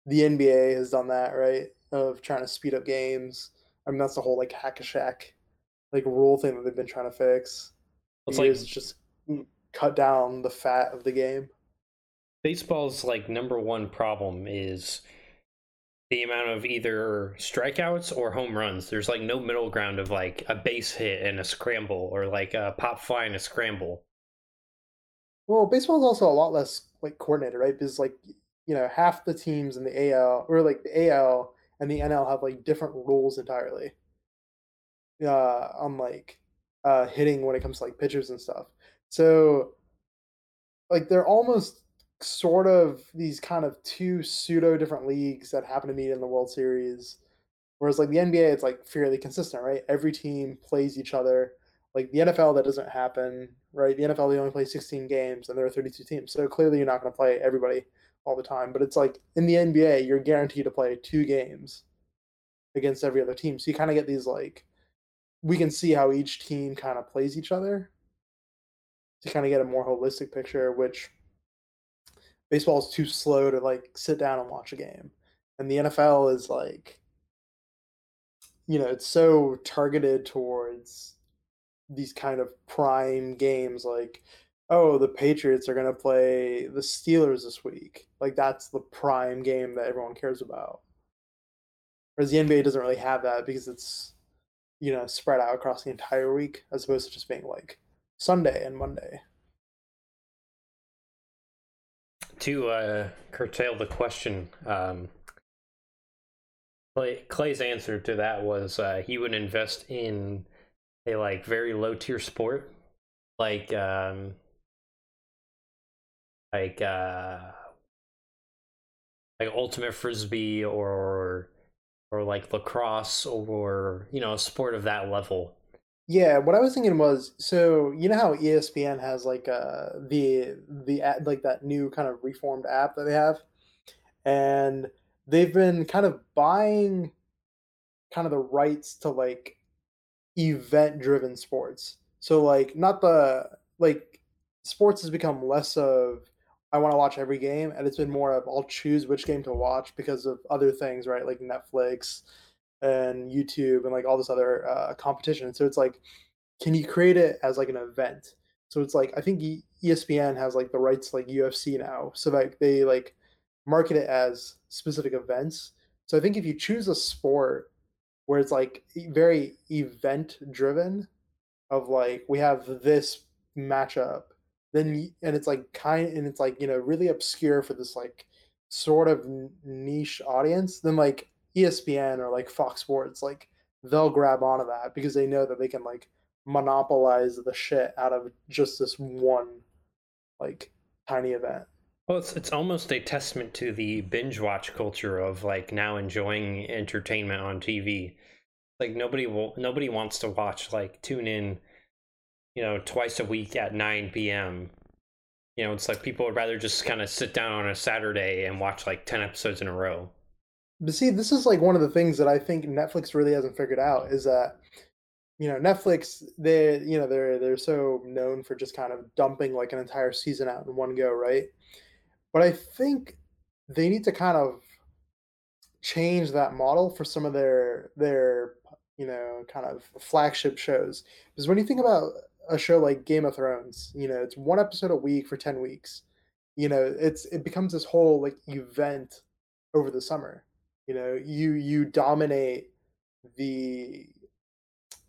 S2: the NBA has done that, right? Of trying to speed up games. I mean, that's the whole like hack a Shaq like rule thing that they've been trying to fix. It's like just mm, cut down the fat of the game.
S1: Baseball's like number one problem is the amount of either strikeouts or home runs. There's like no middle ground of like a base hit and a scramble or like a pop fly and a scramble.
S2: Well, baseball's also a lot less like coordinated, right? Because like you know half the teams in the AL or like the AL and the NL have like different rules entirely. Uh, on like uh, hitting when it comes to like pitchers and stuff. So, like they're almost sort of these kind of two pseudo different leagues that happen to meet in the World Series. Whereas like the NBA, it's like fairly consistent, right? Every team plays each other. Like the NFL, that doesn't happen, right? The NFL, they only play 16 games and there are 32 teams. So clearly, you're not going to play everybody all the time. But it's like in the NBA, you're guaranteed to play two games against every other team. So you kind of get these like we can see how each team kind of plays each other to kind of get a more holistic picture, which baseball is too slow to like sit down and watch a game. And the NFL is like you know, it's so targeted towards these kind of prime games like oh, the Patriots are going to play the Steelers this week. Like that's the prime game that everyone cares about. Whereas the NBA doesn't really have that because it's you know spread out across the entire week as opposed to just being like Sunday and Monday.
S1: To uh, curtail the question, um, Clay's answer to that was uh, he would invest in a like very low tier sport, like um, like uh like ultimate frisbee or or like lacrosse or you know a sport of that level
S2: yeah what i was thinking was so you know how espn has like uh the the like that new kind of reformed app that they have and they've been kind of buying kind of the rights to like event driven sports. So like not the like sports has become less of I want to watch every game and it's been more of I'll choose which game to watch because of other things, right? Like Netflix and YouTube and like all this other uh, competition. So it's like can you create it as like an event? So it's like I think ESPN has like the rights like UFC now. So like they like market it as specific events. So I think if you choose a sport where it's like very event driven of like we have this matchup then and it's like kind and it's like you know really obscure for this like sort of niche audience then like espn or like fox sports like they'll grab onto that because they know that they can like monopolize the shit out of just this one like tiny event
S1: well, it's it's almost a testament to the binge watch culture of like now enjoying entertainment on TV. Like nobody will nobody wants to watch like tune in, you know, twice a week at nine p.m. You know, it's like people would rather just kind of sit down on a Saturday and watch like ten episodes in a row.
S2: But see, this is like one of the things that I think Netflix really hasn't figured out is that you know Netflix they you know they're they're so known for just kind of dumping like an entire season out in one go, right? But I think they need to kind of change that model for some of their their you know kind of flagship shows because when you think about a show like Game of Thrones, you know, it's one episode a week for 10 weeks. You know, it's it becomes this whole like event over the summer. You know, you you dominate the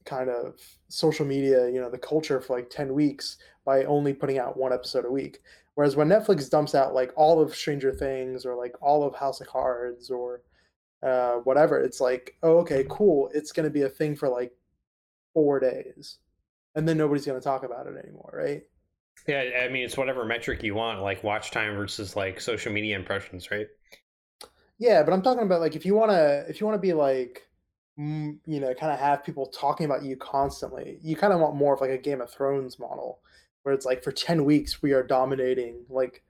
S2: kind of social media, you know, the culture for like 10 weeks by only putting out one episode a week. Whereas when Netflix dumps out like all of Stranger Things or like all of House of Cards or uh, whatever, it's like, oh, okay, cool. It's going to be a thing for like four days. And then nobody's going to talk about it anymore, right?
S1: Yeah, I mean, it's whatever metric you want, like watch time versus like social media impressions, right?
S2: Yeah, but I'm talking about like if you want to, if you want to be like, you know, kind of have people talking about you constantly, you kind of want more of like a Game of Thrones model where it's like for 10 weeks we are dominating like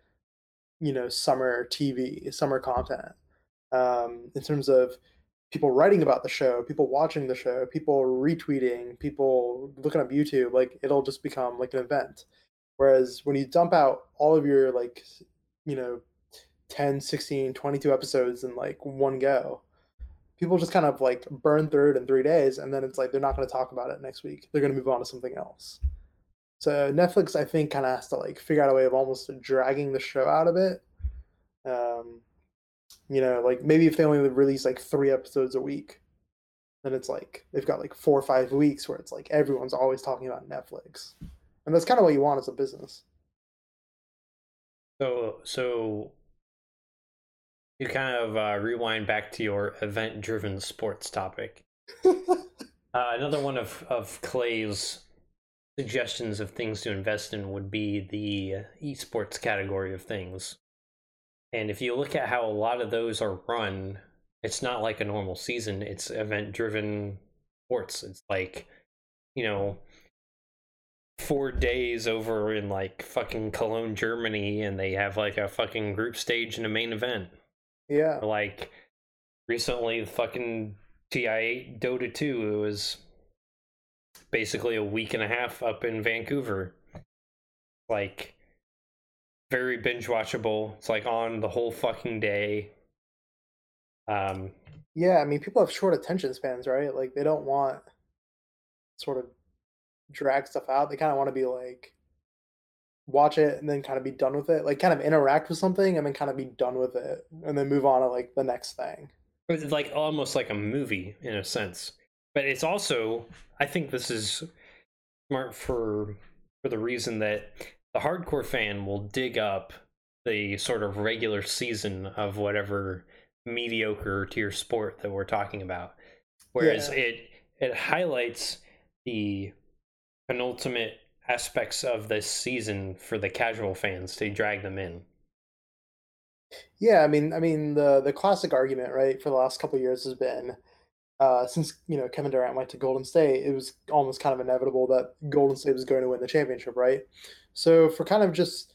S2: you know summer tv summer content um, in terms of people writing about the show people watching the show people retweeting people looking up youtube like it'll just become like an event. Whereas when you dump out all of your like you know 10 16 22 episodes in like one go people just kind of like burn through it in three days and then it's like they're not going to talk about it next week. They're going to move on to something else. So Netflix, I think, kind of has to like figure out a way of almost dragging the show out of it. Um, you know, like maybe if they only release like three episodes a week, then it's like they've got like four or five weeks where it's like everyone's always talking about Netflix, and that's kind of what you want as a business.
S1: So, so you kind of uh, rewind back to your event-driven sports topic. uh, another one of of Clay's suggestions of things to invest in would be the esports category of things. And if you look at how a lot of those are run, it's not like a normal season, it's event driven sports. It's like, you know, four days over in like fucking Cologne, Germany, and they have like a fucking group stage and a main event.
S2: Yeah.
S1: Or like recently, fucking TI8 Dota 2, it was basically a week and a half up in Vancouver. Like very binge watchable. It's like on the whole fucking day. Um
S2: yeah, I mean people have short attention spans, right? Like they don't want sort of drag stuff out. They kind of want to be like watch it and then kind of be done with it. Like kind of interact with something and then kind of be done with it and then move on to like the next thing.
S1: It's like almost like a movie in a sense but it's also I think this is smart for for the reason that the hardcore fan will dig up the sort of regular season of whatever mediocre tier sport that we're talking about whereas yeah. it it highlights the penultimate aspects of this season for the casual fans to drag them in
S2: yeah i mean i mean the the classic argument right for the last couple years has been uh, since you know Kevin Durant went to Golden State, it was almost kind of inevitable that Golden State was going to win the championship, right? So for kind of just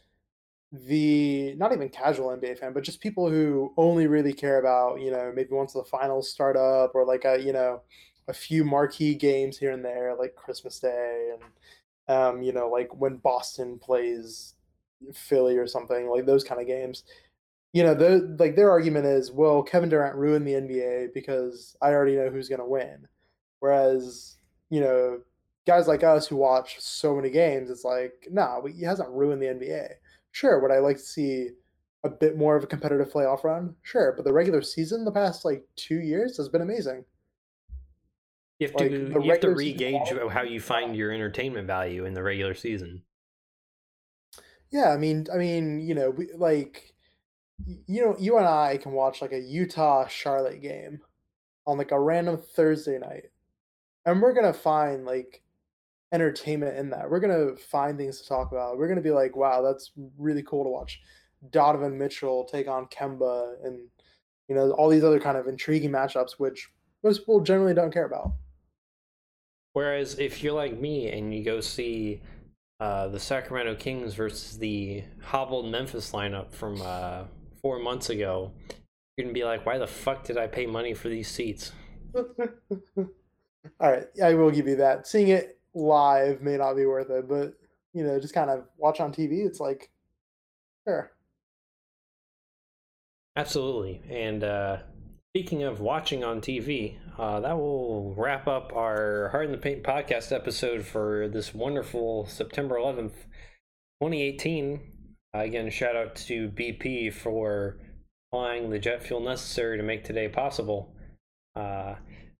S2: the not even casual NBA fan, but just people who only really care about, you know, maybe once the finals start up or like a, you know, a few marquee games here and there, like Christmas Day and um, you know, like when Boston plays Philly or something, like those kind of games. You know, the like their argument is, well, Kevin Durant ruined the NBA because I already know who's gonna win. Whereas, you know, guys like us who watch so many games, it's like, nah, he hasn't ruined the NBA. Sure, would I like to see a bit more of a competitive playoff run? Sure, but the regular season the past like two years has been amazing.
S1: You have like, to you have to re-gauge how you find your entertainment value in the regular season.
S2: Yeah, I mean, I mean, you know, we, like, you know, you and I can watch like a Utah Charlotte game on like a random Thursday night, and we're gonna find like entertainment in that. We're gonna find things to talk about. We're gonna be like, wow, that's really cool to watch. Donovan Mitchell take on Kemba, and you know all these other kind of intriguing matchups, which most people generally don't care about.
S1: Whereas if you're like me and you go see uh, the Sacramento Kings versus the hobbled Memphis lineup from uh, four months ago, you're gonna be like, "Why the fuck did I pay money for these seats?"
S2: All right, I will give you that. Seeing it live may not be worth it, but you know, just kind of watch on TV. It's like, sure.
S1: Absolutely, and uh, Speaking of watching on TV, uh, that will wrap up our Hard in the Paint podcast episode for this wonderful September 11th, 2018. Uh, again, shout out to BP for supplying the jet fuel necessary to make today possible. Uh,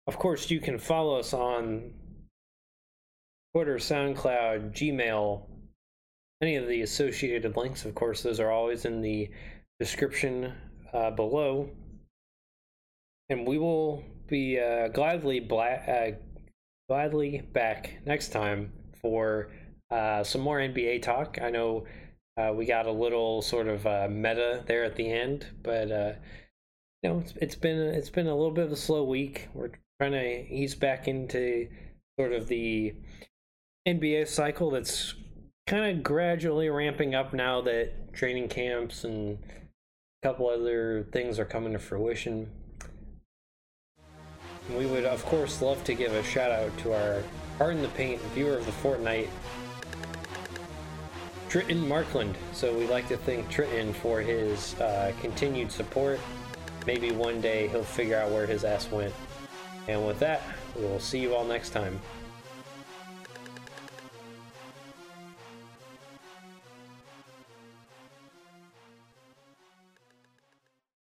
S1: of course, you can follow us on Twitter, SoundCloud, Gmail, any of the associated links. Of course, those are always in the description uh, below and we will be uh, gladly bla- uh, gladly back next time for uh, some more NBA talk. I know uh, we got a little sort of meta there at the end, but you know it's, it's been it's been a little bit of a slow week. We're trying to ease back into sort of the NBA cycle that's kind of gradually ramping up now that training camps and a couple other things are coming to fruition. We would, of course, love to give a shout out to our Hard in the Paint viewer of the fortnight, Triton Markland. So we'd like to thank Triton for his uh, continued support. Maybe one day he'll figure out where his ass went. And with that, we will see you all next time.